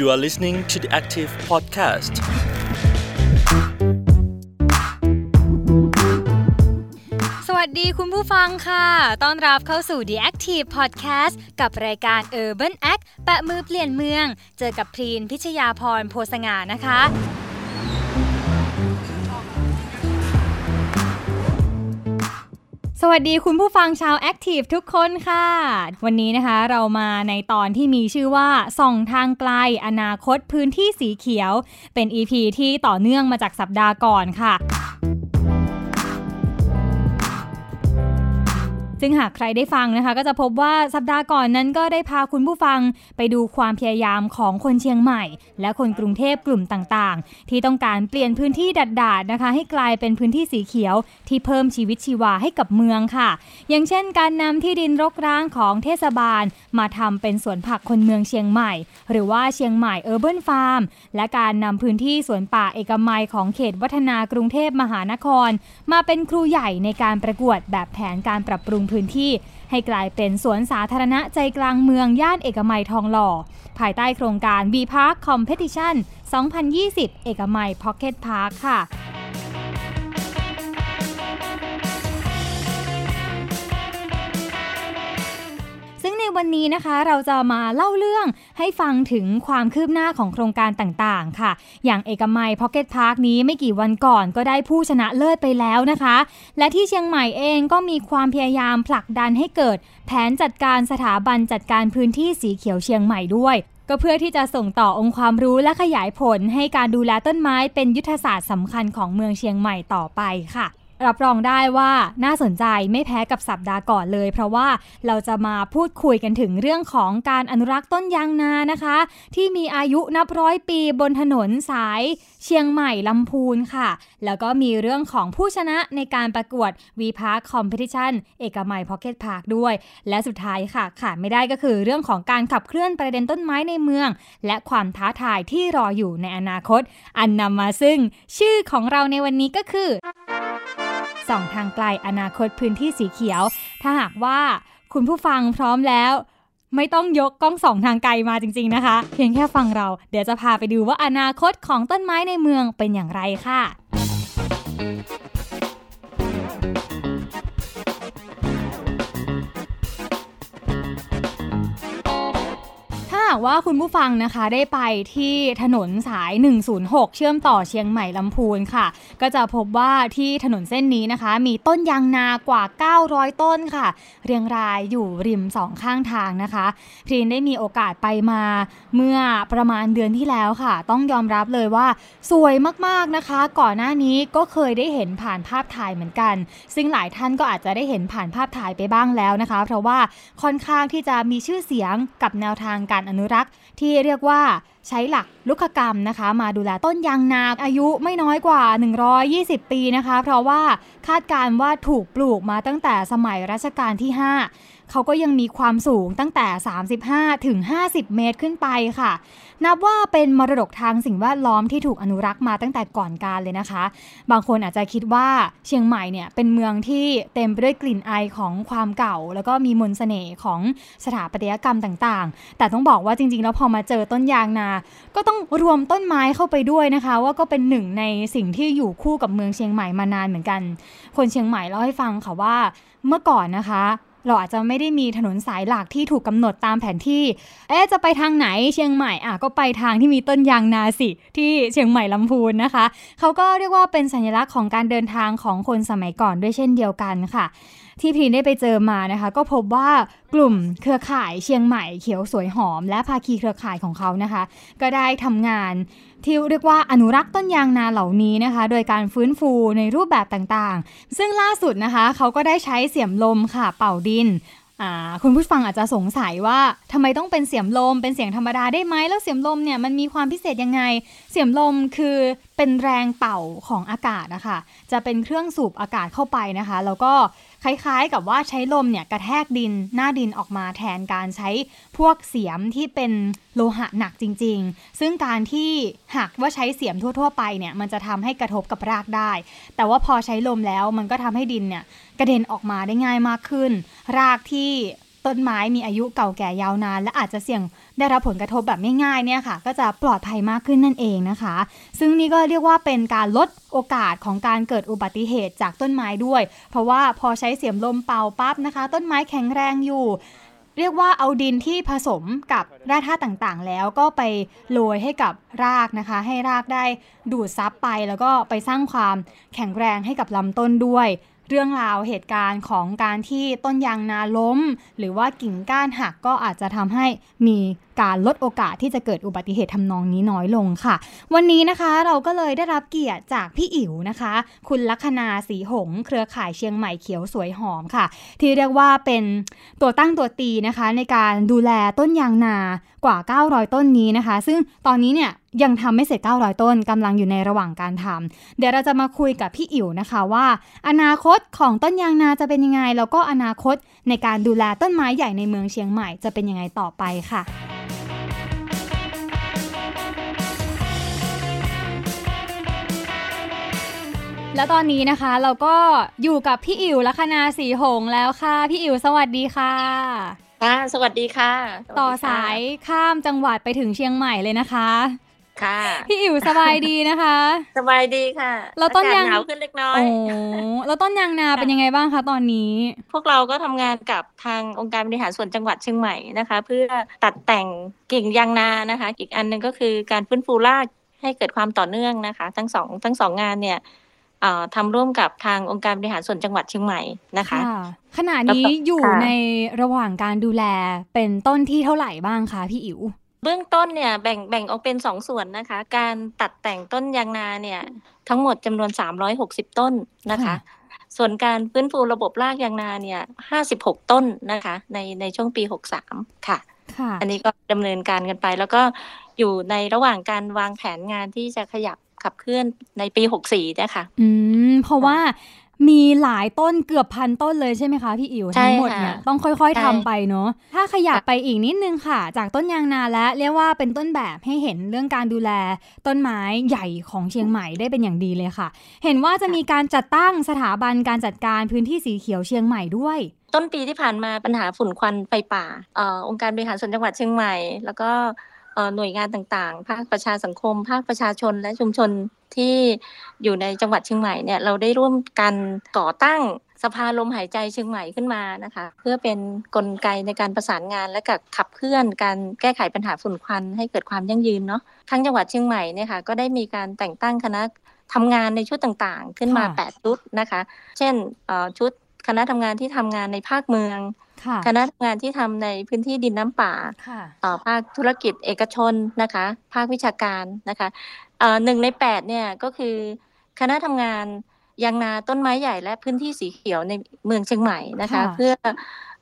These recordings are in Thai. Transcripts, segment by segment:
You are listening to the Active Podcast. สวัสดีคุณผู้ฟังค่ะ ต้อนรับเข้าสู่ The Active Podcast กับรายการ Urban Act แปะมือเปลี่ยนเมือง เจอกับพรีนพิชยาพรโพสงานะคะ สวัสดีคุณผู้ฟังชาว Active ทุกคนค่ะ วันนี้นะคะเรามาในตอนที่มีชื่อว่า ส่องทางไกล อนาคตพื้นที่สีเขียว เป็น EP ที่ต่อเนื่องมาจากสัปดาห์ก่อนค่ะ ซึ่งหากใครได้ฟังนะคะก็จะพบว่าสัปดาห์ก่อนนั้นก็ได้พาคุณผู้ฟังไปดูความพยายามของคนเชียงใหม่ และคนกรุงเทพกลุ่มต่างๆ ที่ต้องการเปลี่ยนพื้นที่ดัดๆนะคะ ให้กลายเป็นพื้นที่สีเขียว ที่เพิ่มชีวิตชีวาให้กับเมืองค่ะ อย่างเช่น การนำที่ดินรกร้างของเทศบาล มาทำเป็นสวนผักคนเมืองเชียงใหม่ หรือว่าเชียงใหม่เออร์เบิร์นฟาร์มและการนำพื้นที่สวนป่าเอกมัยของเขตวัฒนากรุงเทพมหานคร มาเป็นครูใหญ่ในการประกวดแบบแผนการปรับปรุงพื้นที่ ให้กลายเป็นสวนสาธารณะใจกลางเมืองย่านเอกมัยทองหล่อ ภายใต้โครงการ B Park Competition 2020 เอกมัย Pocket Park ค่ะ วันนี้นะคะเราจะมาเล่าเรื่องให้ฟังถึงความคืบหน้าของโครงการต่างๆ ค่ะ อย่างเอกมัย Pocket Park นี้ไม่กี่วันก่อนก็ได้ผู้ชนะเลิศไปแล้วนะคะ และที่เชียงใหม่เองก็มีความพยายามผลักดันให้เกิด แผนจัดการสถาบันจัดการพื้นที่สีเขียวเชียงใหม่ด้วยก็เพื่อที่จะส่งต่อองค์ความรู้และขยายผลให้การดูแลต้นไม้เป็นยุทธศาสตร์สำคัญของเมืองเชียงใหม่ต่อไปค่ะ รับรองได้ว่าน่าสนใจไม่แพ้กับสัปดาห์ก่อนเลย เพราะว่าเราจะมาพูดคุยกันถึงเรื่องของการอนุรักษ์ต้นยางนานะคะ ที่มีอายุนับร้อยปีบนถนนสายเชียงใหม่ลำพูนค่ะ แล้วก็มีเรื่องของผู้ชนะในการประกวด V Park Competition เอกมัย Pocket Park ด้วย และสุดท้ายค่ะขาดไม่ได้ก็คือเรื่องของการขับเคลื่อนประเด็นต้นไม้ในเมือง และความท้าทายที่รออยู่ในอนาคต อันนำมาซึ่ง ชื่อของเราในวันนี้ก็คือ ส่องทางไกลอนาคตพื้นที่สีเขียว ถ้าหากว่าคุณผู้ฟังพร้อมแล้ว ไม่ต้องยกกล้องส่องทางไกลมาจริง ๆนะคะ เพียงแค่ฟังเราเดี๋ยวจะพาไปดูว่าอนาคตของต้นไม้ในเมืองเป็นอย่างไรค่ะาหากว่าคุณผู้ฟังนะคะได้ไปที่ถนนสาย 106 เชื่อมต่อเชียงใหม่ลำพูนค่ะ ก็จะพบว่าที่ถนนเส้นนี้นะคะ มีต้นยางนากว่า 900 ต้นค่ะ เรียงรายอยู่ริมสองข้างทางนะคะพรีนได้มีโอกาสไปมาเมื่อประมาณเดือนที่แล้วค่ะ ต้องยอมรับเลยว่าสวยมากๆนะคะ ก่อนหน้านี้ก็เคยได้เห็นผ่านภาพถ่ายเหมือนกัน ซึ่งหลายท่านก็อาจจะได้เห็นผ่านภาพถ่ายไปบ้างแล้วนะคะ เพราะว่าค่อนข้างที่จะมีชื่อเสียงกับแนวทางการอนุุรักษ์ที่เรียกว่าใช้หลักลุกกรรมนะคะ มาดูแลต้นยางนาอายุไม่น้อยกว่า 120 ปีนะคะ เพราะว่าคาดการณ์ว่าถูกปลูกมาตั้งแต่สมัยรัชกาลที่ 5 เขาก็ยังมีความสูงตั้งแต่ 35 ถึง 50 เมตรขึ้นไปค่ะ นับว่าเป็นมรดกทางสิ่งแวดล้อมที่ถูกอนุรักษ์มาตั้งแต่ก่อนการเลยนะคะ บางคนอาจจะคิดว่าเชียงใหม่เนี่ยเป็นเมืองที่เต็มไปด้วยกลิ่นไอของความเก่า แล้วก็มีมนต์เสน่ห์ของสถาปัตยกรรมต่างๆ แต่ต้องบอกว่าจริงๆ แล้วพอมาเจอต้นยางนาก็ต้องรวมต้นไม้เข้าไปด้วยนะคะ ว่าก็เป็นหนึ่งในสิ่งที่อยู่คู่กับเมืองเชียงใหม่มานานเหมือนกัน คนเชียงใหม่เล่าให้ฟังค่ะว่าเมื่อก่อนนะคะเราอาจจะไม่ได้มีถนนสายหลักที่ถูกกำหนดตามแผนที่ เอ๊จะไปทางไหนเชียงใหม่อะก็ไปทางที่มีต้นยางนาสิ ที่เชียงใหม่ลำพูนนะคะ เขาก็เรียกว่าเป็นสัญลักษณ์ของการเดินทางของคนสมัยก่อนด้วยเช่นเดียวกันค่ะ ที่พีนได้ไปเจอมานะคะ ก็พบว่ากลุ่มเครือข่ายเชียงใหม่เขียวสวยหอม และภาคีเครือข่ายของเขานะคะ ก็ได้ทำงานที่เรียกว่าอนุรักษ์ต้นยางนาเหล่านี้นะคะ โดยการฟื้นฟูในรูปแบบต่างๆ ซึ่งล่าสุดนะคะเขาก็ได้ใช้เสียมลมค่ะเป่าดินคุณผู้ฟังอาจจะสงสัยว่าทำไมต้องเป็นเสียมลม เป็นเสียงธรรมดาได้ไหมแล้วเสียมลมเนี่ยมันมีความพิเศษยังไง เสียมลมคือเป็นแรงเป่าของอากาศนะคะจะเป็นเครื่องสูบอากาศเข้าไปนะคะ แล้วก็ คล้ายๆกับว่าใช้ลมเนี่ยกระแทกดินหน้าดินออกมาแทนการใช้พวกเสียมที่เป็นโลหะหนักจริง ๆ ซึ่งการที่หากว่าใช้เสียมทั่ว ๆ ไปเนี่ยมันจะทำให้กระทบกับรากได้ แต่ว่าพอใช้ลมแล้วมันก็ทำให้ดินเนี่ยกระเด็นออกมาได้ง่ายมากขึ้น รากที่ต้นไม้มีอายุเก่าแก่ยาวนาน และอาจจะเสี่ยง ได้รับผลกระทบแบบง่ายๆเนี่ยค่ะ ก็จะปลอดภัยมากขึ้นนั่นเองนะคะ ซึ่งนี่ก็เรียกว่าเป็นการลดโอกาสของการเกิดอุบัติเหตุจากต้นไม้ด้วย เพราะว่าพอใช้เสียมลมเป่าปั๊บนะคะ ต้นไม้แข็งแรงอยู่เรียกว่าเอาดินที่ผสมกับแร่ธาตุต่างๆ แล้วก็ไปโรยให้กับรากนะคะ ให้รากได้ดูดซับไปแล้วก็ไปสร้างความแข็งแรงให้กับลำต้นด้วย เรื่องราวเหตุการณ์ของการที่ต้นยางนาล้ม หรือว่ากิ่งก้านหักก็อาจจะทำให้มี การลดโอกาสที่จะเกิดอุบัติเหตุทำนองนี้น้อยลงค่ะ วันนี้นะคะเราก็เลยได้รับเกียรติจากพี่อิ๋วนะคะ คุณลัคนาสีหง เครือข่ายเชียงใหม่เขียวสวยหอมค่ะ ที่เรียกว่าเป็นตัวตั้งตัวตีนะคะ ในการดูแลต้นยางนากว่า 900 ต้นนี้นะคะ ซึ่งตอนนี้เนี่ยยังทำไม่เสร็จ 900 ต้นกำลังอยู่ในระหว่างการทำเดี๋ยวเราจะมาคุยกับพี่อิ๋วนะคะว่า อนาคตของต้นยางนาจะเป็นยังไง แล้วก็อนาคตในการดูแลต้นไม้ใหญ่ในเมืองเชียงใหม่จะเป็นยังไงต่อไปค่ะ แล้วตอนนี้นะคะเราก็อยู่กับพี่อิ๋วลัคนาสีหงแล้วค่ะ พี่อิ๋วสวัสดีค่ะค่ะสวัสดีค่ะสวัสดีค่ะ ต่อสายข้ามจังหวัดไปถึงเชียงใหม่เลยนะคะ ค่ะ พี่อิ๋วสบายดีนะคะ สบายดีค่ะแล้วต้นยางอากาศหนาวขึ้นเล็กน้อยโอ้แล้วต้นยางนาเป็นยังไงบ้างคะตอนนี้ พวกเราก็ทำงานกับทางองค์การบริหารส่วนจังหวัดเชียงใหม่นะคะ เพื่อตัดแต่งกิ่งยางนานะคะ อีกอันหนึ่งก็คือการฟื้นฟูรากให้เกิดความต่อเนื่องนะคะ ทั้งสองทั้งสองงานเนี่ยเอ่อ ทำร่วมกับทางองค์การบริหารส่วนจังหวัดเชียงใหม่นะคะ ขณะนี้แล้วก็อยู่ค่ะในระหว่างการดูแลเป็นต้นที่เท่าไหร่บ้างคะพี่อิ๋วเบื้องต้นเนี่ยแบ่งแบ่งออกเป็นสองส่วนนะคะ การตัดแต่งต้นยางนาเนี่ยทั้งหมดจำนวน 360 ต้นนะคะค่ะส่วนการฟื้นฟูระบบรากยางนาเนี่ย56 ต้นนะคะ ในในช่วงปี 63 ค่ะค่ะ อันนี้ก็ดำเนินการกันไป แล้วก็อยู่ในระหว่างการวางแผนงานที่จะขยับ ขับเคลื่อนในปี 64นะคะอืมเพราะว่ามีหลายต้นเกือบพันต้นเลยใช่ไหมคะพี่อิ๋วใช่ทั้งหมดเนี่ยค่ะต้องค่อยใช่ๆทำไปเนาะถ้าขยับไปอีกนิดนึงค่ะ จากต้นยางนาแล้วเรียกว่าเป็นต้นแบบให้เห็นเรื่องการดูแลต้นไม้ใหญ่ของเชียงใหม่ได้เป็นอย่างดีเลยค่ะ เห็นว่าจะมีการจัดตั้งสถาบันการจัดการพื้นที่สีเขียวเชียงใหม่ด้วยต้นปีที่ผ่านมาปัญหาฝุ่นควันไฟป่าเอ่อองค์การบริหารส่วนจังหวัดเชียงใหม่ แล้วก็เอ่อ หน่วยงานต่างๆ ภาคประชาสังคม ภาคประชาชนและชุมชนที่อยู่ในจังหวัดเชียงใหม่เนี่ยเราได้ร่วมกันก่อตั้งสภาลมหายใจเชียงใหม่ขึ้นมานะคะ เพื่อเป็นกลไกในการประสานงานและกับขับเคลื่อนการแก้ไขปัญหาฝุ่นควันให้เกิดความยั่งยืนเนาะทั้งจังหวัดเชียงใหม่เนี่ยค่ะก็ได้มีการแต่งตั้งคณะทำงานในชุดต่างๆ ขึ้นมาค่ะ8ชุดนะคะ เช่นเอ่อชุด คณะทำงานที่ทำงานในภาคเมืองค่ะคณะทำงานที่ทำในพื้นที่ดินน้ำป่าค่ะเอ่อภาคธุรกิจเอกชนนะคะ ภาควิชาการนะคะเอ่อหนึ่งในแปดเนี่ยก็คือคณะทำงานยางนาต้นไม้ใหญ่และพื้นที่สีเขียวในเมืองเชียงใหม่นะคะค่ะเพื่อ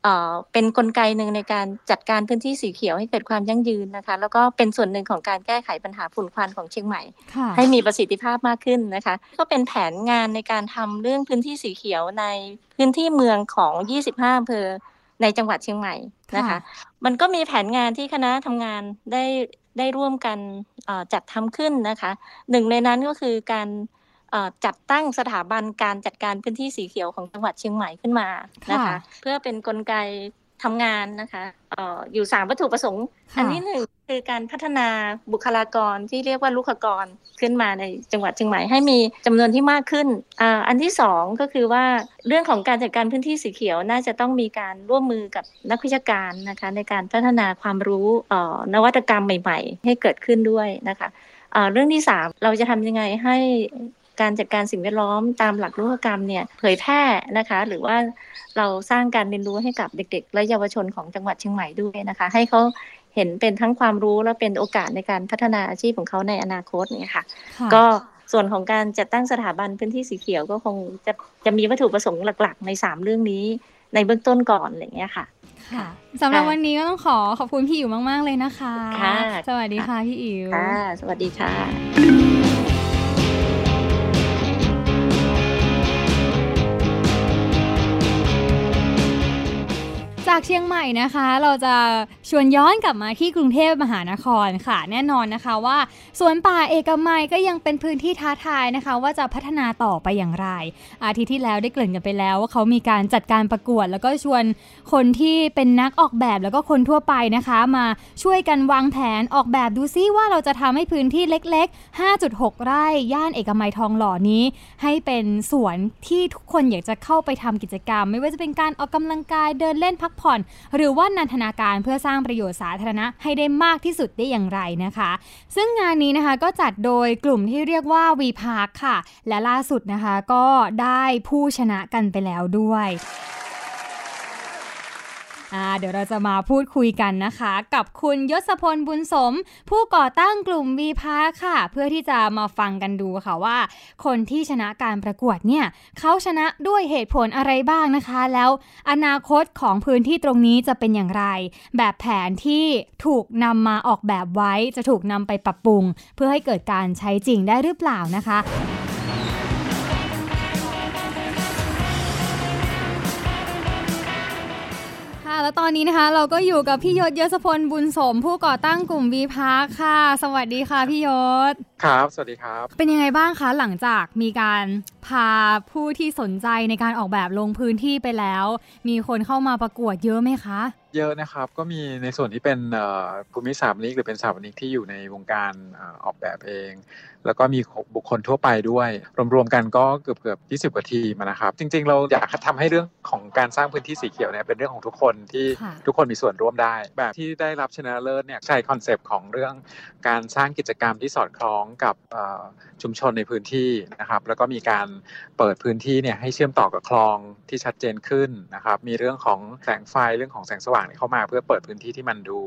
เอ่อเป็นกลไกหนึ่งในการจัดการพื้นที่สีเขียวให้เกิดความยั่งยืนนะคะ แล้วก็เป็นส่วนหนึ่งของการแก้ไขปัญหาฝุ่นควันของเชียงใหม่ค่ะให้มีประสิทธิภาพมากขึ้นนะคะ ก็เป็นแผนงานในการทำเรื่องพื้นที่สีเขียวในพื้นที่เมืองของ 25อำเภอในจังหวัดเชียงใหม่นะคะค่ะมันก็มีแผนงานที่คณะทำงานได้ได้ร่วมกันเอ่อจัดทำขึ้นนะคะ หนึ่งในนั้นก็คือการเอ่อ จัดตั้งสถาบันการจัดการพื้นที่สีเขียวของจังหวัดเชียงใหม่ขึ้นมานะคะค่ะเพื่อเป็นกลไกทำงานนะคะเอ่ออยู่สามวัตถุประสงค์ค่ะอันที่หนึ่งคือการพัฒนาบุคลากรที่เรียกว่าลูกกรขึ้นมาในจังหวัดเชียงใหม่ให้มีจำนวนที่มากขึ้นอ่าอันที่สองก็คือว่าเรื่องของการจัดการพื้นที่สีเขียวน่าจะต้องมีการร่วมมือกับนักวิชาการนะคะในการพัฒนาความรู้เอ่อนวัตกรรมใหม่ ๆ ให้เกิดขึ้นด้วยนะคะอ่าเรื่องที่สามเราจะทำยังไงให้ การจัดการสิ่งแวดล้อมตามหลักลูกกรรมเนี่ยเผยแพร่นะคะ หรือว่าเราสร้างการเรียนรู้ให้กับเด็ก ๆ และเยาวชนของจังหวัดเชียงใหม่ด้วยนะคะ ให้เขาเห็นเป็นทั้งความรู้และเป็นโอกาสในการพัฒนาอาชีพของเขาในอนาคตเนี่ยค่ะค่ะก็ส่วนของการจัดตั้งสถาบันพื้นที่สีเขียวก็คงจะจะมีวัตถุประสงค์หลักๆ ในสามเรื่องนี้ในเบื้องต้นก่อนอะไรอย่างเงี้ยค่ะ ค่ะสำหรับค่ะวันนี้ก็ต้องขอขอบคุณพี่อิ๋วมาก ๆ เลยนะคะ ค่ะ สวัสดีค่ะพี่อิ๋วค่ะ สวัสดีค่ะ จากเชียงใหม่นะคะ เราจะชวนย้อนกลับมาที่กรุงเทพมหานครค่ะ แน่นอนนะคะว่าสวนป่าเอกมัยก็ยังเป็นพื้นที่ท้าทายนะคะ ว่าจะพัฒนาต่อไปอย่างไร อาทิตย์ที่แล้วได้เกริ่นกันไปแล้ว ว่าเขามีการจัดการประกวด แล้วก็ชวนคนที่เป็นนักออกแบบแล้วก็คนทั่วไปนะคะ มาช่วยกันวางแผนออกแบบดูซิว่าเราจะทำให้พื้นที่เล็ก ๆ 5.6 ไร่ย่านเอกมัยทองหล่อนี้ ให้เป็นสวนที่ทุกคนอยากจะเข้าไปทำกิจกรรม ไม่ว่าจะเป็นการออกกำลังกายเดินเล่นพักผ่อน หรือว่านันทนาการเพื่อสร้างประโยชน์สาธารณะให้ได้มากที่สุดได้อย่างไรนะคะ ซึ่งงานนี้นะคะก็จัดโดยกลุ่มที่เรียกว่า We Park ค่ะ และล่าสุดนะคะก็ได้ผู้ชนะกันไปแล้วด้วย อ่าเดี๋ยวเราจะมาพูดคุยกันนะคะ กับคุณยศพลบุญสม ผู้ก่อตั้งกลุ่ม We Park ค่ะ เพื่อที่จะมาฟังกันดูค่ะว่า คนที่ชนะการประกวดเนี่ยเขาชนะด้วยเหตุผลอะไรบ้างนะคะ แล้วอนาคตของพื้นที่ตรงนี้จะเป็นอย่างไร แบบแผนที่ถูกนำมาออกแบบไว้จะถูกนำไปปรับปรุง เพื่อให้เกิดการใช้จริงได้หรือเปล่านะคะ แล้วตอนนี้นะคะ เราก็อยู่กับพี่ยศเยศพลบุญสม ผู้ก่อตั้งกลุ่ม V Park ค่ะ สวัสดีค่ะพี่ยศครับ สวัสดีครับ เป็นยังไงบ้างคะหลังจากมีการพาผู้ที่สนใจในการออกแบบลงพื้นที่ไปแล้ว มีคนเข้ามาประกวดเยอะไหมคะ เยอะนะครับก็มีในส่วนที่เป็นเอ่อภูมิสถาปนิกหรือเป็นสถาปนิกที่อยู่ในวงการเอ่อออกแบบเอง แล้วก็มีบุคคลทั่วไปด้วย รวมๆกันก็เกือบเกือบ20กว่าทีมอะนะครับ จริง ๆ เราอยากทำให้เรื่องของการสร้างพื้นที่สีเขียวเนี่ยเป็นเรื่องของทุกคนที่ค่ะทุกคนมีส่วนร่วมได้ แบบที่ได้รับชนะเลิศเนี่ยใช้คอนเซปต์ของเรื่องการสร้างกิจกรรมที่สอดคล้องกับชุมชนในพื้นที่นะครับ แล้วก็มีการเปิดพื้นที่เนี่ยให้เชื่อมต่อกับคลองที่ชัดเจนขึ้นนะครับ มีเรื่องของแสงไฟเรื่องของแสงสว่างเข้ามา เพื่อเปิดพื้นที่ที่มันดู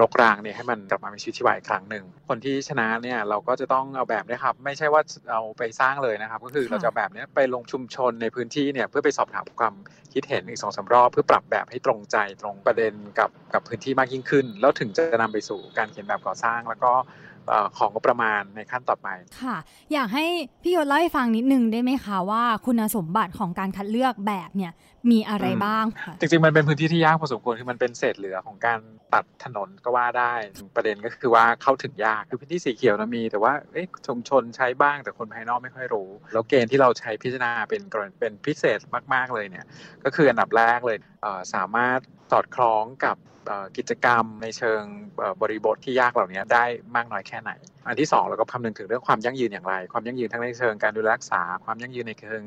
รกรางเนี่ยให้มันกลับมามีชีวิตชีวาอีกครั้งหนึ่งคนที่ชนะเนี่ยเราก็จะต้องเอาแบบนะครับ ไม่ใช่ว่าเอาไปสร้างเลยนะครับ ก็คือเราจะแบบนี้ไปลงชุมชนในพื้นที่เนี่ยเพื่อไปสอบถามความคิดเห็นอีกสองสารอบเพื่อปรับแบบให้ตรงใจตรงประเด็นกับกับพื้นที่มากยิ่งขึ้น แล้วถึงจะนำไปสู่การเขียนแบบก่อสร้าง แล้วก็ ของงบประมาณในขั้นต่อไปค่ะ อยากให้พี่ยศเล่าให้ฟังนิดนึงได้ไหมคะว่าคุณสมบัติของการคัดเลือกแบบเนี่ย มีอะไรอืมบ้างค่ะจริงๆมันเป็นพื้นที่ที่ยากพอสมควรคือมันเป็นเศษเหลือของการตัดถนนก็ว่าได้ประเด็นก็คือว่าเข้าถึงยากคือพื้นที่สีเขียวเรามี แต่ว่าเอ๊ะชุมชนใช้บ้างแต่คนภายนอกไม่ค่อยรู้ แล้วเกณฑ์ที่เราใช้พิจารณาเป็นกรณีเป็นพิเศษมากๆเลยเนี่ย ก็คืออันดับแรกเลยเอ่อสามารถสอดคล้องกับเอ่อกิจกรรมในเชิงเอ่อบริบทที่ยากเหล่านี้ได้มากน้อยแค่ไหน อันที่สองเราก็คำนึงถึงเรื่องความยั่งยืนอย่างไร ความยั่งยืนทั้งในเชิงการดูแลรักษา ความยั่งยืนในเชิง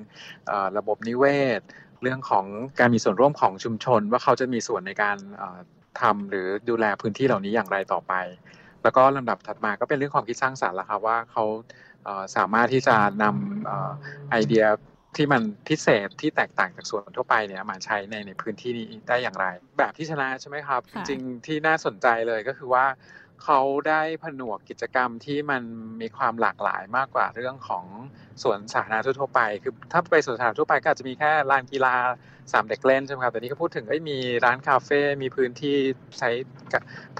เอ่อระบบนิเวศ เรื่องของการมีส่วนร่วมของชุมชน ว่าเขาจะมีส่วนในการเอ่อทำหรือดูแลพื้นที่เหล่านี้อย่างไรต่อไป แล้วก็ลำดับถัดมาก็เป็นเรื่องความคิดสร้างสรรค์ละครับว่าเขาเอ่อสามารถที่จะนำเอ่อไอเดียที่มันพิเศษที่แตกต่างจากส่วนทั่วไปเนี่ยมาใช้ในในพื้นที่นี้ได้อย่างไร แบบที่ชนะใช่ไหมครับจค่ะริงๆที่น่าสนใจเลยก็คือว่า เขาได้ผนวกกิจกรรมที่มันมีความหลากหลายมากกว่าเรื่องของสวนสาธารณะทั่วๆไป คือถ้าไปสวนสาธารณะทั่วไปก็อาจจะมีแค่ลานกีฬาสามเด็กเล่นใช่ไหมครับ แต่นี่ก็พูดถึงเอ้ยมีร้านคาเฟ่มีพื้นที่ใช้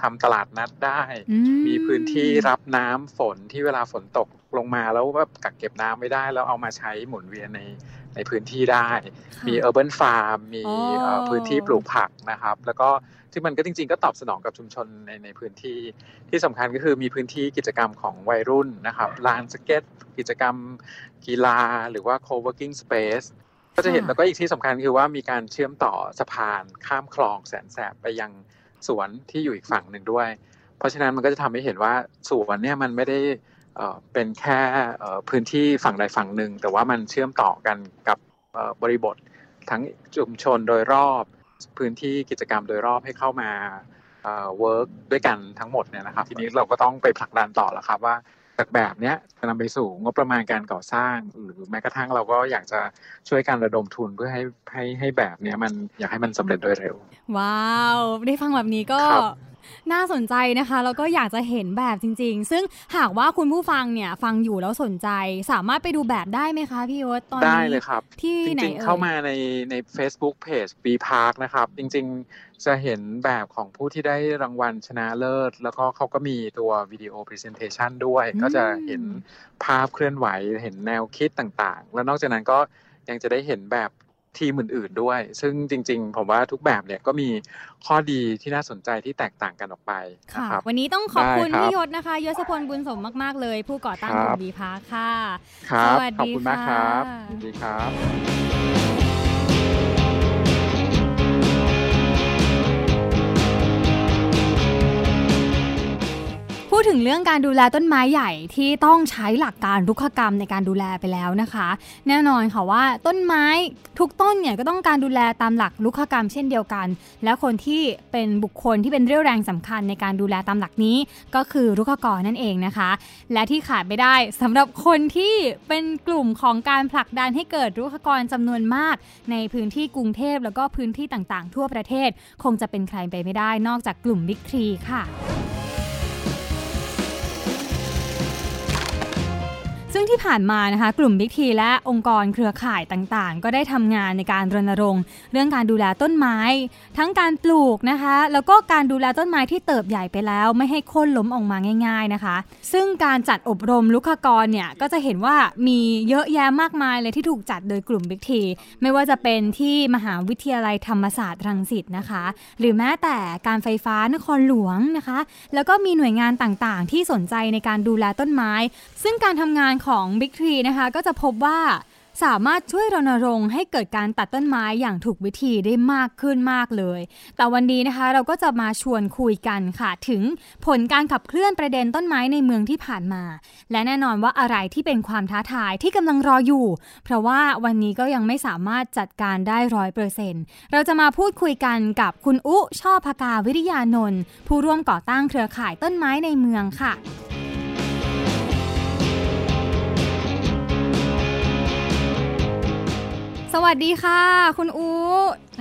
ทำตลาดนัดได้อืมีพื้นที่รับน้ำฝนที่เวลาฝนตกลงมาแล้วแบบกักเก็บน้ำไม่ได้ แล้วเอามาใช้หมุนเวียนในในพื้นที่ได้ค่ะมี urban farm มีอ๋อเอ่อพื้นที่ปลูกผักนะครับ แล้วก็ ที่มันก็จริง ๆ ก็ตอบสนองกับชุมชนในในพื้นที่ที่สำคัญก็คือมีพื้นที่กิจกรรมของวัยรุ่นนะครับลานสเก็ต กิจกรรมกีฬา หรือว่า co-working space ก็จะเห็นแล้วก็อีกที่สำคัญคือว่ามีการเชื่อมต่อสะพานข้ามคลองแสนแสบไปยังสวนที่อยู่อีกฝั่งหนึ่งด้วย เพราะฉะนั้นมันก็จะทำให้เห็นว่าสวนเนี่ยมันไม่ได้เป็นแค่พื้นที่ฝั่งใดฝั่งหนึ่ง แต่ว่ามันเชื่อมต่อกันกับบริบททั้งชุมชนโดยรอบ พื้นที่กิจกรรมโดยรอบให้เข้ามาเวิร์กด้วยกันทั้งหมดเนี่ยนะครับ ทีนี้เราก็ต้องไปผลักดันต่อแล้วครับว่าจากแบบเนี้ยจะนำไปสู่งบประมาณการก่อสร้าง หรือแม้กระทั่งเราก็อยากจะช่วยการระดมทุนเพื่อให้ให้ให้แบบเนี้ยมันอยากให้มันสำเร็จโดยเร็ว ว้าว ได้ฟังแบบนี้ก็ครับ น่าสนใจนะคะ แล้วก็อยากจะเห็นแบบจริง ๆ ซึ่งหากว่าคุณผู้ฟังเนี่ยฟังอยู่แล้วสนใจ สามารถไปดูแบบได้ไหมคะพี่ยศตอนนี้ได้เลยครับที่จไหนริงเอ่ยๆเข้ามาในใน Facebook Page B Park นะครับ จริงๆจะเห็นแบบของผู้ที่ได้รางวัลชนะเลิศ แล้วก็เขาก็มีตัววิดีโอ Presentation ด้วย ก็จะเห็นภาพเคลื่อนไหวเห็นแนวคิดต่างๆ แล้วนอกจากนั้นก็ยังจะได้เห็นแบบ ทีมอื่นๆด้วย ซึ่งจริง ๆ ผมว่าทุกแบบเนี่ยก็มีข้อดีที่น่าสนใจที่แตกต่างกันออกไปค่ะนะครับวันนี้ต้องขอบคุณได้ครับพี่ยศนะคะยศพลบุญสมมาก ๆ เลย ผู้ก่อตั้งคกรัลุ่บมบีพาค่ะครับสวัสดีขอบคุณมากครับค่ะสวัสดีครับ ดถึงเรื่องการดูแลต้นไม้ใหญ่ที่ต้องใช้หลักการรุกขกรรมในการดูแลไปแล้วนะคะ แน่นอนค่ะว่าต้นไม้ทุกต้นเนี่ยก็ต้องการดูแลตามหลักรุกขกรรมเช่นเดียวกัน และคนที่เป็นบุคคลที่เป็นเรี่ยวแรงสำคัญในการดูแลตามหลักนี้ ก็คือรุกขกรนั่นเองนะคะ และที่ขาดไม่ได้สำหรับคนที่เป็นกลุ่มของการผลักดันให้เกิดรุกขกรจำนวนมาก ในพื้นที่กรุงเทพแล้วก็พื้นที่ต่างๆ ทั่วประเทศ คงจะเป็นใครไปไม่ได้นอกจากกลุ่มบิ๊กทรีค่ะ ซึ่งที่ผ่านมานะคะกลุ่มบิ๊กทีและองค์กรเครือข่ายต่างๆ ก็ได้ทำงานในการรณรงค์ เรื่องการดูแลต้นไม้ ทั้งการปลูกนะคะ แล้วก็การดูแลต้นไม้ที่เติบใหญ่ไปแล้ว ไม่ให้โค่นล้มออกมาง่าย ๆนะคะ ซึ่งการจัดอบรมลุกขกรเนี่ยก็จะเห็นว่ามีเยอะแยะมากมายเลยที่ถูกจัดโดยกลุ่มบิ๊กทีไม่ว่าจะเป็นที่มหาวิทยาลัยธรรมศาสตร์รังสิตนะคะ หรือแม้แต่การไฟฟ้านครหลวงนะคะ แล้วก็มีหน่วยงานต่างๆ ที่สนใจในการดูแลต้นไม้ ซึ่งการทำงานของ Big Tree นะคะ ก็จะพบว่าสามารถช่วยรณรงค์ให้เกิดการตัดต้นไม้อย่างถูกวิธีได้มากขึ้นมากเลย แต่วันนี้นะคะเราก็จะมาชวนคุยกันค่ะ ถึงผลการขับเคลื่อนประเด็นต้นไม้ในเมืองที่ผ่านมา และแน่นอนว่าอะไรที่เป็นความท้าทายที่กำลังรออยู่ เพราะว่าวันนี้ก็ยังไม่สามารถจัดการได้ร้อยเปอร์เซ็นต์เราจะมาพูดคุยกันกับคุณอุช่อพกาวิริยานนท์ผู้ร่วมก่อตั้งเครือข่ายต้นไม้ในเมืองค่ะ สวัสดีค่ะ คุณอู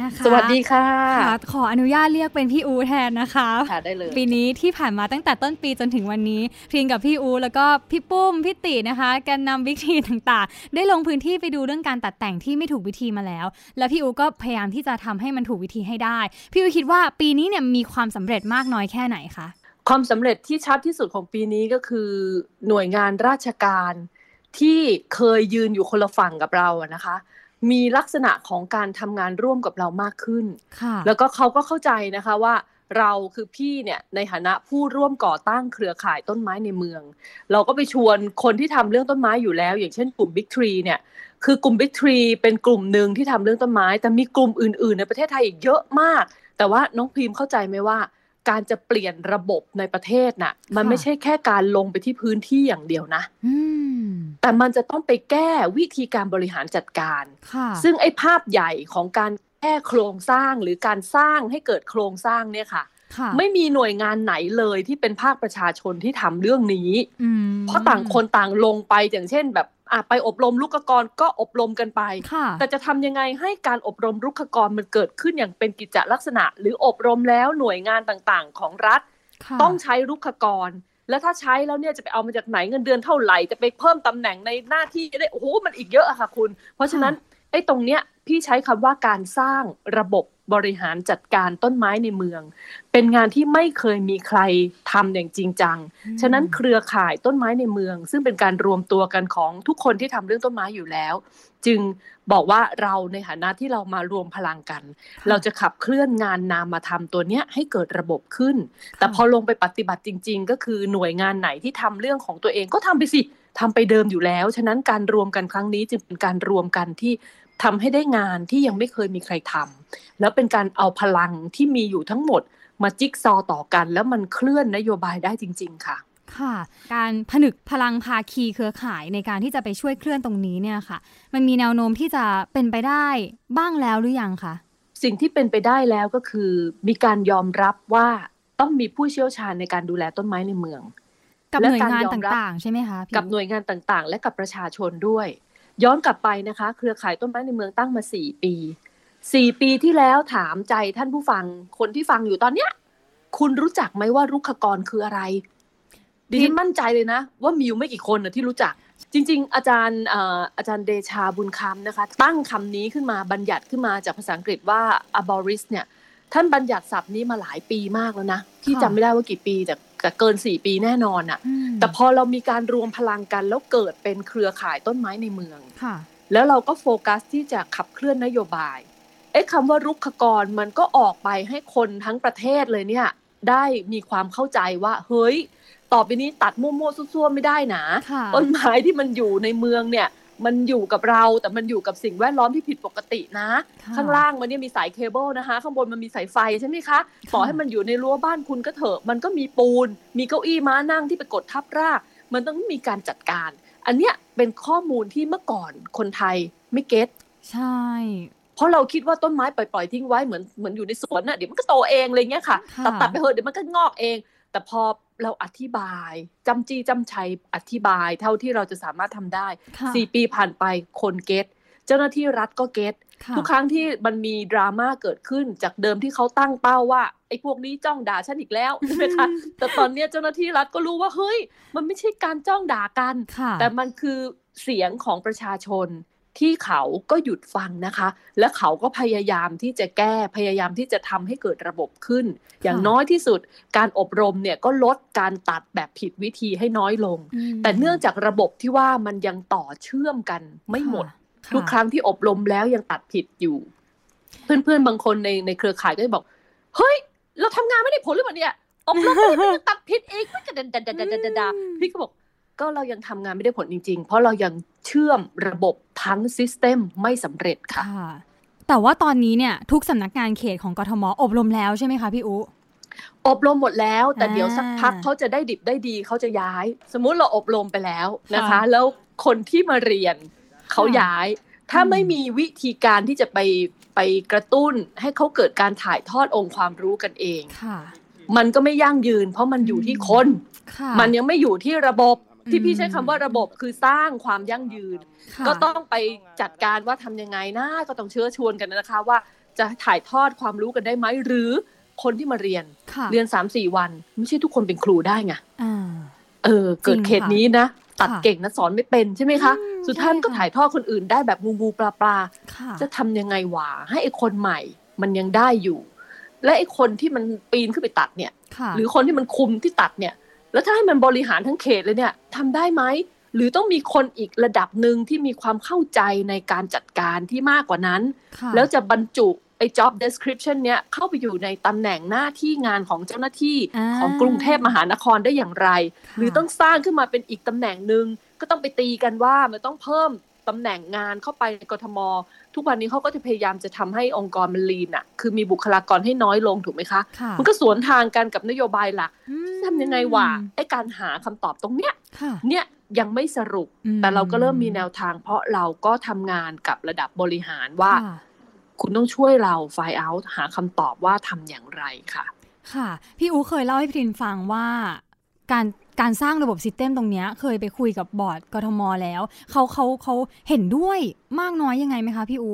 นะคะสวัสดีค่ะค่ะขออนุญาตเรียกเป็นพี่อูแทนนะคะค่ะได้เลยปีนี้ที่ผ่านมาตั้งแต่ต้นปีจนถึงวันนี้พริงกับพี่อูแล้วก็พี่ปุ้มพี่ตินะคะแกนนำวิธีต่างๆ ได้ลงพื้นที่ไปดูเรื่องการตัดแต่งที่ไม่ถูกวิธีมาแล้ว แล้วพี่อูก็พยายามที่จะทำให้มันถูกวิธีให้ได้ พี่อูคิดว่าปีนี้เนี่ยมีความสำเร็จมากน้อยแค่ไหนคะความสำเร็จที่ชัดที่สุดของปีนี้ก็คือหน่วยงานราชการที่เคยยืนอยู่คนละฝั่งกับเราอะนะคะ มีลักษณะของการทำงานร่วมกับเรามากขึ้นค่ะแล้วก็เขาก็เข้าใจนะคะว่าเราคือพี่เนี่ยในฐานะผู้ร่วมก่อตั้งเครือข่ายต้นไม้ในเมือง เราก็ไปชวนคนที่ทำเรื่องต้นไม้อยู่แล้ว อย่างเช่นกลุ่ม Big Tree เนี่ยคือกลุ่ม Big Tree เป็นกลุ่มหนึ่งที่ทำเรื่องต้นไม้ แต่มีกลุ่มอื่น ๆ ในประเทศไทยอีกเยอะมาก แต่ว่าน้องพิมพ์เข้าใจไหมว่า การจะเปลี่ยนระบบในประเทศน่ะ มันไม่ใช่แค่การลงไปที่พื้นที่อย่างเดียวนะอืมแต่มันจะต้องไปแก้วิธีการบริหารจัดการค่ะซึ่งไอ้ภาพใหญ่ของการแก้โครงสร้างหรือการสร้างให้เกิดโครงสร้างเนี่ยค่ะค่ะไม่มีหน่วยงานไหนเลยที่เป็นภาคประชาชนที่ทำเรื่องนี้อืมเพราะต่างคนต่างลงไปอย่างเช่นแบบอะ ไปอบรมลูกกรก็อบรมกันไปค่ะแต่จะทำยังไงให้การอบรมรุกขกรมันเกิดขึ้นอย่างเป็นกิจจลักษณะ หรืออบรมแล้วหน่วยงานต่างๆ ของรัฐค่ะต้องใช้รุกขกรแล้วถ้าใช้แล้วเนี่ยจะไปเอามาจากไหนเงินเดือนเท่าไหร่จะไปเพิ่มตำแหน่งในหน้าที่จะได้โอ้โหมันอีกเยอะอะค่ะคุณ เพราะฉะนั้น ไอ้ตรงเนี้ยพี่ใช้คำว่าการสร้างระบบบริหารจัดการต้นไม้ในเมือง เป็นงานที่ไม่เคยมีใครทำอย่างจริงจัง ฉะนั้นเครือข่ายต้นไม้ในเมือง ซึ่งเป็นการรวมตัวกันของทุกคนที่ทำเรื่องต้นไม้อยู่แล้ว จึงบอกว่าเราในฐานะที่เรามารวมพลังกัน เราจะขับเคลื่อนงานนามมาทำตัวเนี้ยให้เกิดระบบขึ้น แต่พอลงไปปฏิบัติจริง ๆ ก็คือหน่วยงานไหนที่ทำเรื่องของตัวเองก็ทำไปสิทำไปเดิมอยู่แล้ว ฉะนั้นการรวมกันครั้งนี้จึงเป็นการรวมกันที่ ทำให้ได้งานที่ยังไม่เคยมีใครทำแล้วเป็นการเอาพลังที่มีอยู่ทั้งหมด มาจิ๊กซอว์ต่อกัน แล้วมันเคลื่อนนโยบายได้จริง ๆ ค่ะ ค่ะ การผนึกพลังภาคีเครือข่ายในการที่จะไปช่วยเคลื่อนตรงนี้เนี่ยค่ะ มันมีแนวโน้มที่จะเป็นไปได้บ้างแล้วหรือยังคะสิ่งที่เป็นไปได้แล้วก็คือ มีการยอมรับว่าต้องมีผู้เชี่ยวชาญในการดูแลต้นไม้ในเมือง กับและหน่วยการงานยอตมรับ่างๆ ใช่ไหมคะพี่กับหน่วยงานต่างๆ และกับประชาชนด้วย ย้อนกลับไปนะคะ เครือข่ายต้นไม้ในเมืองตั้งมาสี่ปีสี่ปีที่แล้วถามใจท่านผู้ฟังคนที่ฟังอยู่ตอนเนี้ย คุณรู้จักไหมว่ารุกขกรคืออะไรดิฉันมั่นใจเลยนะ ว่ามีอยู่ไม่กี่คนนะที่รู้จัก จริง ๆ อาจารย์เอ่ออาจารย์เดชาบุญคำนะคะ ตั้งคำนี้ขึ้นมาบัญญัติขึ้นมาจากภาษาอังกฤษว่า aboris เนี่ย ท่านบัญญัติศัพท์นี้มาหลายปีมากแล้วนะพี่จำไม่ได้ว่ากี่ปีแต่ แต่เกินสี่ปีแน่นอนอะอืมแต่พอเรามีการรวมพลังกันแล้วเกิดเป็นเครือข่ายต้นไม้ในเมืองค่ะแล้วเราก็โฟกัสที่จะขับเคลื่อนนโยบายไอ้คำว่ารุกขกรมันก็ออกไปให้คนทั้งประเทศเลยเนี่ย ได้มีความเข้าใจว่า เฮ้ย ต่อไปนี้ตัดมั่วๆซั่วๆไม่ได้นะค่ะต้นไม้ที่มันอยู่ในเมืองเนี่ย มันอยู่กับเราแต่มันอยู่กับสิ่งแวดล้อมที่ผิดปกตินะค่ะข้างล่างมันเนี่ยมีสายเคเบิลนะคะ ข้างบนมันมีสายไฟใช่ไหมคะต่อให้มันอยู่ในรั้วบ้านคุณก็เถอะ มันก็มีปูน มีเก้าอี้ม้านั่งที่ไปกดทับราก มันต้องมีการจัดการ อันเนี้ยเป็นข้อมูลที่เมื่อก่อนคนไทยไม่เก็ตใช่เพราะเราคิดว่าต้นไม้ปล่อยๆทิ้งไว้เหมือนเหมือนอยู่ในสวนน่ะเดี๋ยวมันก็โตเองอะไรเงี้ยค่ะค่ะตัดตัดไปเถอะเดี๋ยวมันก็งอกเอง แต่พอ เราอธิบายจำจี้จำชัยอธิบาย เท่าที่เราจะสามารถทำได้ค่ะสี่ปีผ่านไปคนเก็ตเจ้าหน้าที่รัฐก็เก็ตค่ะทุกครั้งที่มันมีดราม่าเกิดขึ้นจากเดิมที่เขาตั้งเป้าว่าไอ้พวกนี้จ้องด่าฉันอีกแล้วใช่ไหมคะแต่ตอนเนี้ยเจ้าหน้าที่รัฐก็รู้ว่าเฮ้ย มันไม่ใช่การจ้องด่ากันค่ะแต่มันคือเสียงของประชาชน ที่เขาก็หยุดฟังนะคะ และเขาก็พยายามที่จะแก้พยายามที่จะทำให้เกิดระบบขึ้น อย่างน้อยที่สุดการอบรมเนี่ยก็ลดการตัดแบบผิดวิธีให้น้อยลงอืมแต่เนื่องจากระบบที่ว่ามันยังต่อเชื่อมกันไม่หมดค่ะทุกครั้งที่อบรมแล้วยังตัดผิดอยู่ เพื่อนๆบางคนในในเครือข่ายก็จะบอก เฮ้ย เราทำงานไม่ได้ผลหรือเปล่าเนี่ยอบรมไม่ได้มันยังตัดผิดอีกมันจะดาดาดาดาดาดาพี่ก็บอก ก็เรายังทำงานไม่ได้ผลจริง ๆ เพราะเรายังเชื่อมระบบทั้งซิสเต็มไม่สำเร็จค่ะค่ะ แต่ว่าตอนนี้เนี่ยทุกสำนักงานเขตของกทมอบรมแล้วใช่ไหมคะพี่อุอบรมหมดแล้ว แต่อ่าเดี๋ยวสักพักเขาจะได้ดิบได้ดีเขาจะย้าย สมมุติเราอบรมไปแล้วนะคะค่ะแล้วคนที่มาเรียนเขาค่ะย้าย ถ้าอืมไม่มีวิธีการที่จะไปไปกระตุ้นให้เขาเกิดการถ่ายทอดองค์ความรู้กันเองค่ะมันก็ไม่ยั่งยืน เพราะมันอยู่ที่คนค่ะมันยังไม่อยู่ที่ระบบ ที่อืมพี่ใช้คำว่าระบบคือสร้างความยั่งยืนค่ะก็ต้องไปจัดการว่าทำยังไงนะก็ต้องเชื้อชวนกันนะคะว่าจะถ่ายทอดความรู้กันได้ไหมหรือคนที่มาเรียนค่ะเรียนสามสี่วัน ไม่ใช่ทุกคนเป็นครูได้ไงอ่าเออ เกิดจริงเขตนี้นะ ตัดค่ะเก่งนะสอนไม่เป็นใช่ไหมคะอืมสุดท้ายมันก็ใช่ค่ะถ่ายทอดคนอื่นได้แบบงูงูปลาปลาค่ะจะทำยังไงวะให้ไอ้คนใหม่มันยังได้อยู่ และไอ้คนที่มันปีนขึ้นไปตัดเนี่ยค่ะหรือคนที่มันคุมที่ตัดเนี่ย แล้วถ้าให้มันบริหารทั้งเขตเลยเนี่ยทำได้ไหมหรือต้องมีคนอีกระดับหนึ่งที่มีความเข้าใจในการจัดการที่มากกว่านั้นค่ะแล้วจะบรรจุไอ้ job description เนี้ยเข้าไปอยู่ในตำแหน่งหน้าที่งานของเจ้าหน้าที่อ่าของกรุงเทพมหานครได้อย่างไรค่ะหรือต้องสร้างขึ้นมาเป็นอีกตำแหน่งหนึ่งก็ต้องไปตีกันว่ามันต้องเพิ่ม ตำแหน่งงานเข้าไปในกทม ทุกวันนี้เขาก็จะพยายามจะทำให้องค์กรมันลีนอะคือมีบุคลากรให้น้อยลงถูกไหมคะค่ะมันก็สวนทางกันกับนโยบายหลักอืมทำยังไงวะไอ้การหาคำตอบตรงเนี้ยค่ะเนี่ยยังไม่สรุปอืมแต่เราก็เริ่มมีแนวทาง เพราะเราก็ทำงานกับระดับบริหารว่าค่ะคุณต้องช่วยเราไฟเอาหาคำตอบว่าทำอย่างไรค่ะ ค่ะ พี่อูเคยเล่าให้พี่ทินฟังว่าการ การสร้างระบบซิสเต็มตรงเนี้ยเคยไปคุยกับบอร์ดกทมแล้วเขาเขาเขาเห็นด้วยมากน้อยยังไงไหมคะพี่อู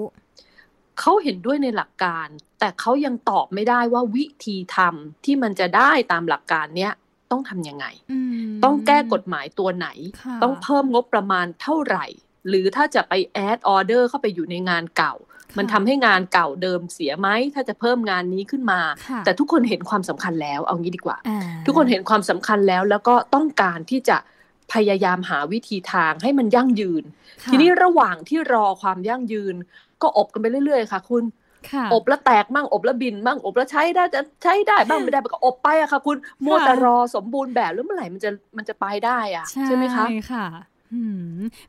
เขาเห็นด้วยในหลักการ แต่เขายังตอบไม่ได้ว่าวิธีทำที่มันจะได้ตามหลักการเนี้ยต้องทำยังไงอืมต้องแก้กฎหมายตัวไหนค่ะต้องเพิ่มงบประมาณเท่าไหร่ หรือถ้าจะไปแอดออเดอร์เข้าไปอยู่ในงานเก่าค่ะ มันทำให้งานเก่าเดิมเสียไหมถ้าจะเพิ่มงานนี้ขึ้นมาค่ะแต่ทุกคนเห็นความสำคัญแล้วเอางี้ดีกว่าอ่าทุกคนเห็นความสำคัญแล้ว แล้วก็ต้องการที่จะพยายามหาวิธีทางให้มันยั่งยืนค่ะทีนี้ระหว่างที่รอความยั่งยืน ก็อบกันไปเรื่อยๆค่ะ คุณค่ะอบแล้วแตกมั่งอบแล้วบินมั่งอบแล้วใช้ได้จะใช้ได้บ้างไม่ได้บ้างก็อบไปอะค่ะ คุณมัวแต่รอสมบูรณ์แบบแล้วเมื่อไหร่มันจะมันจะไปได้อะใช่ไหมคะใช่ค่ะอืม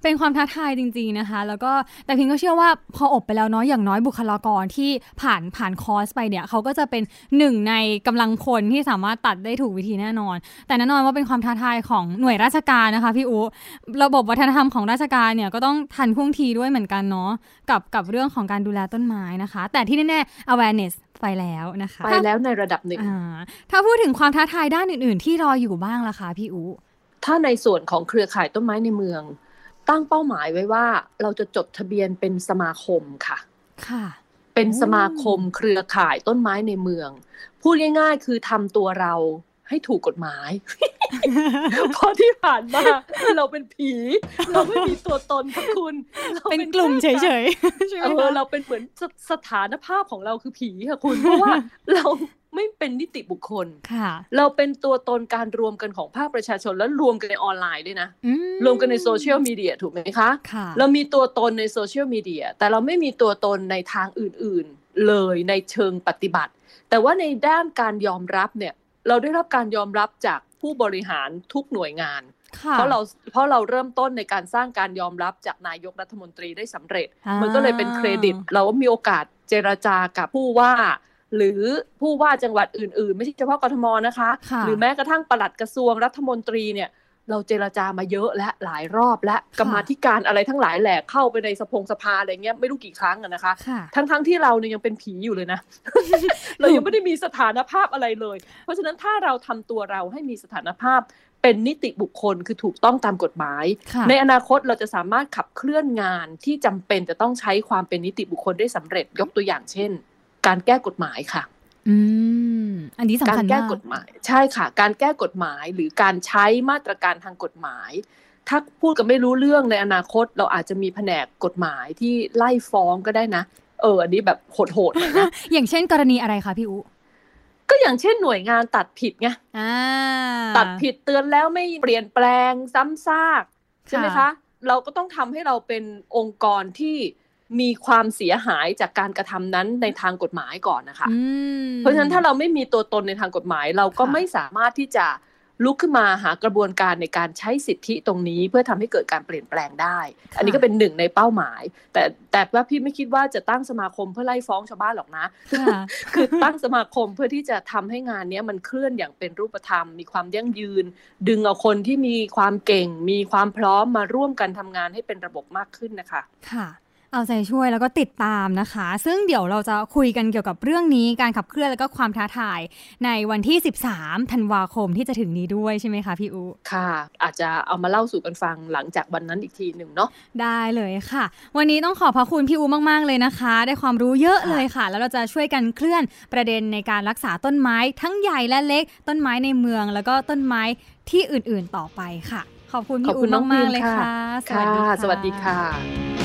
เป็นความท้าทายจริง ๆนะคะ แล้วก็แต่พิงก็เชื่อว่าพออบไปแล้วเนาะอย่างน้อยบุคลากรที่ผ่านผ่านคอร์สไปเนี่ยเขาก็จะเป็นหนึ่งในกำลังคนที่สามารถตัดได้ถูกวิธีแน่นอน แต่แน่นอนว่าเป็นความท้าทายของหน่วยราชการนะคะพี่อูระบบวัฒนธรรมของราชการเนี่ยก็ต้องทันท่วงทีด้วยเหมือนกันเนาะกับกับเรื่องของการดูแลต้นไม้นะคะ แต่ที่แน่ๆ awareness ไปแล้วนะคะ ไปแล้วในระดับหนึ่งอ่าถ้าพูดถึงความท้าทายด้านอื่น ๆ ที่รออยู่บ้างล่ะคะพี่อู ถ้าในส่วนของเครือข่ายต้นไม้ในเมือง ตั้งเป้าหมายไว้ว่าเราจะจดทะเบียนเป็นสมาคมค่ะ ค่ะ เป็นสมาคมเครือข่ายต้นไม้ในเมือง พูดง่าย ๆ คือทำตัวเราให้ถูกกฎหมาย เพราะที่ผ่านมาเราเป็นผี เราไม่มีตัวตนค่ะคุณราเป็นกลุ่มเฉยๆใช่ไหมเออคะเราเป็นเหมือนสสถานภาพของเราคือผีค่ะคุณ เพราะว่าเรา ไม่เป็นนิติบุคคลค่ะ เราเป็นตัวตนการรวมกันของภาคประชาชนแล้วรวมกันในออนไลน์ด้วยนะอืรวมกันในโซเชียลมีเดียถูกไหมคะค่ะเรามีตัวตนในโซเชียลมีเดียแต่เราไม่มีตัวตนในทางอื่นๆเลยในเชิงปฏิบัติ แต่ว่าในด้านการยอมรับเนี่ยเราได้รับการยอมรับจากผู้บริหารทุกหน่วยงานค่ะเพราะเราเพราะเราเริ่มต้นในการสร้างการยอมรับจากนายกรัฐมนตรีได้สำเร็จอ่ามัมันก็เลยเป็นเครดิต เราก็มีโอกาสเจรจากับผู้ว่า หรือผู้ว่าจังหวัดอื่นๆ ไม่ใช่เฉพาะกทมนะคะค่ะหรือแม้กระทั่งปลัดกระทรวงรัฐมนตรีเนี่ยเราเจรจามาเยอะและหลายรอบและกรรมาธิการอะไรทั้งหลายแหละเข้าไปในสภงสภาอะไรเงี้ยไม่รู้กี่ครั้งอะนะคะค่ะทั้งๆที่เราเนี่ยยังเป็นผีอยู่เลยนะ เรายังไม่ได้มีสถานภาพอะไรเลย เพราะฉะนั้นถ้าเราทำตัวเราให้มีสถานภาพเป็นนิติบุคคลคือถูกต้องตามกฎหมายค่ะในอนาคตเราจะสามารถขับเคลื่อนงานที่จำเป็นจะต้องใช้ความเป็นนิติบุคคลได้สำเร็จยกตัวอย่างเช่น การแก้กฎหมายค่ะอืมอันนี้สำการคัญแก้มากกฎหมาย ใช่ค่ะ การแก้กฎหมายหรือการใช้มาตรการทางกฎหมาย ถ้าพูดกันไม่รู้เรื่องในอนาคต เราอาจจะมีแผนกกฎหมายที่ไล่ฟ้องก็ได้นะ เออ อันนี้แบบโหดๆหน่อยนะอย่างเช่นกรณีอะไรคะพี่อุก็อย่างเช่นหน่วยงานตัดผิดไงอ่าตัดผิดเตือนแล้วไม่เปลี่ยนแปลงซ้ำซากใช่ไหมค่ะคะเราก็ต้องทำให้เราเป็นองค์กรที่ มีความเสียหายจากการกระทำนั้นในทางกฎหมายก่อนนะคะอืมเพราะฉะนั้นถ้าเราไม่มีตัวตนในทางกฎหมาย เราก็ค่ะไม่สามารถที่จะลุกขึ้นมาหากระบวนการในการใช้สิทธิตรงนี้ เพื่อทำให้เกิดการเปลี่ยนแปลงได้ อันนี้ก็เป็นหนึ่งในเป้าหมาย แต่แต่ว่าพี่ไม่คิดว่าจะตั้งสมาคมเพื่อไล่ฟ้องชาวบ้านหรอกนะค่ะคือตั้งสมาคมเพื่อที่จะทำให้งานเนี้ยมันเคลื่อนอย่างเป็นรูปธรรม มีความยั่งยืน ดึงเอาคนที่มีความเก่ง มีความพร้อมมาร่วมกันทำงานให้เป็นระบบมากขึ้นนะคะ ค่ะ เอาใจช่วยแล้วก็ติดตามนะคะ ซึ่งเดี๋ยวเราจะคุยกันเกี่ยวกับเรื่องนี้การขับเคลื่อนแล้วก็ความท้าทายในวันที่ 13 ธันวาคมที่จะถึงนี้ด้วยใช่ไหมคะพี่อูค่ะ อาจจะเอามาเล่าสู่กันฟังหลังจากวันนั้นอีกทีหนึ่งเนาะได้เลยค่ะ วันนี้ต้องขอบพระคุณพี่อูมาก ๆ เลยนะคะ ได้ความรู้เยอะเลยค่ะ แล้วเราจะช่วยกันเคลื่อนประเด็นในการรักษาต้นไม้ ทั้งใหญ่และเล็กต้นไม้ในเมือง แล้วก็ต้นไม้ที่อื่นๆต่อไปค่ะ ขอบคุณขอพี่บอูคุณน้องมากพิๆมเลยค่ะค่ะค่ะ สวัสดีค่ะ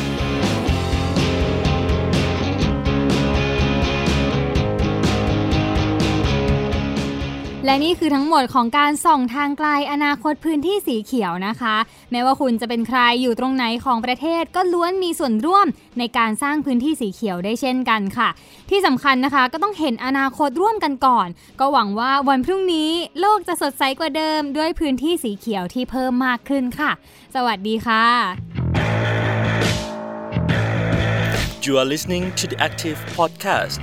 และนี่คือทั้งหมดของการส่องทางไกลอนาคตพื้นที่สีเขียวนะคะ แม้ว่าคุณจะเป็นใครอยู่ตรงไหนของประเทศก็ล้วนมีส่วนร่วมในการสร้างพื้นที่สีเขียวได้เช่นกันค่ะ ที่สำคัญนะคะก็ต้องเห็นอนาคตร่วมกันก่อน ก็หวังว่าวันพรุ่งนี้โลกจะสดใสกว่าเดิม ด้วยพื้นที่สีเขียวที่เพิ่มมากขึ้นค่ะ สวัสดีค่ะ You are listening to the Active Podcast.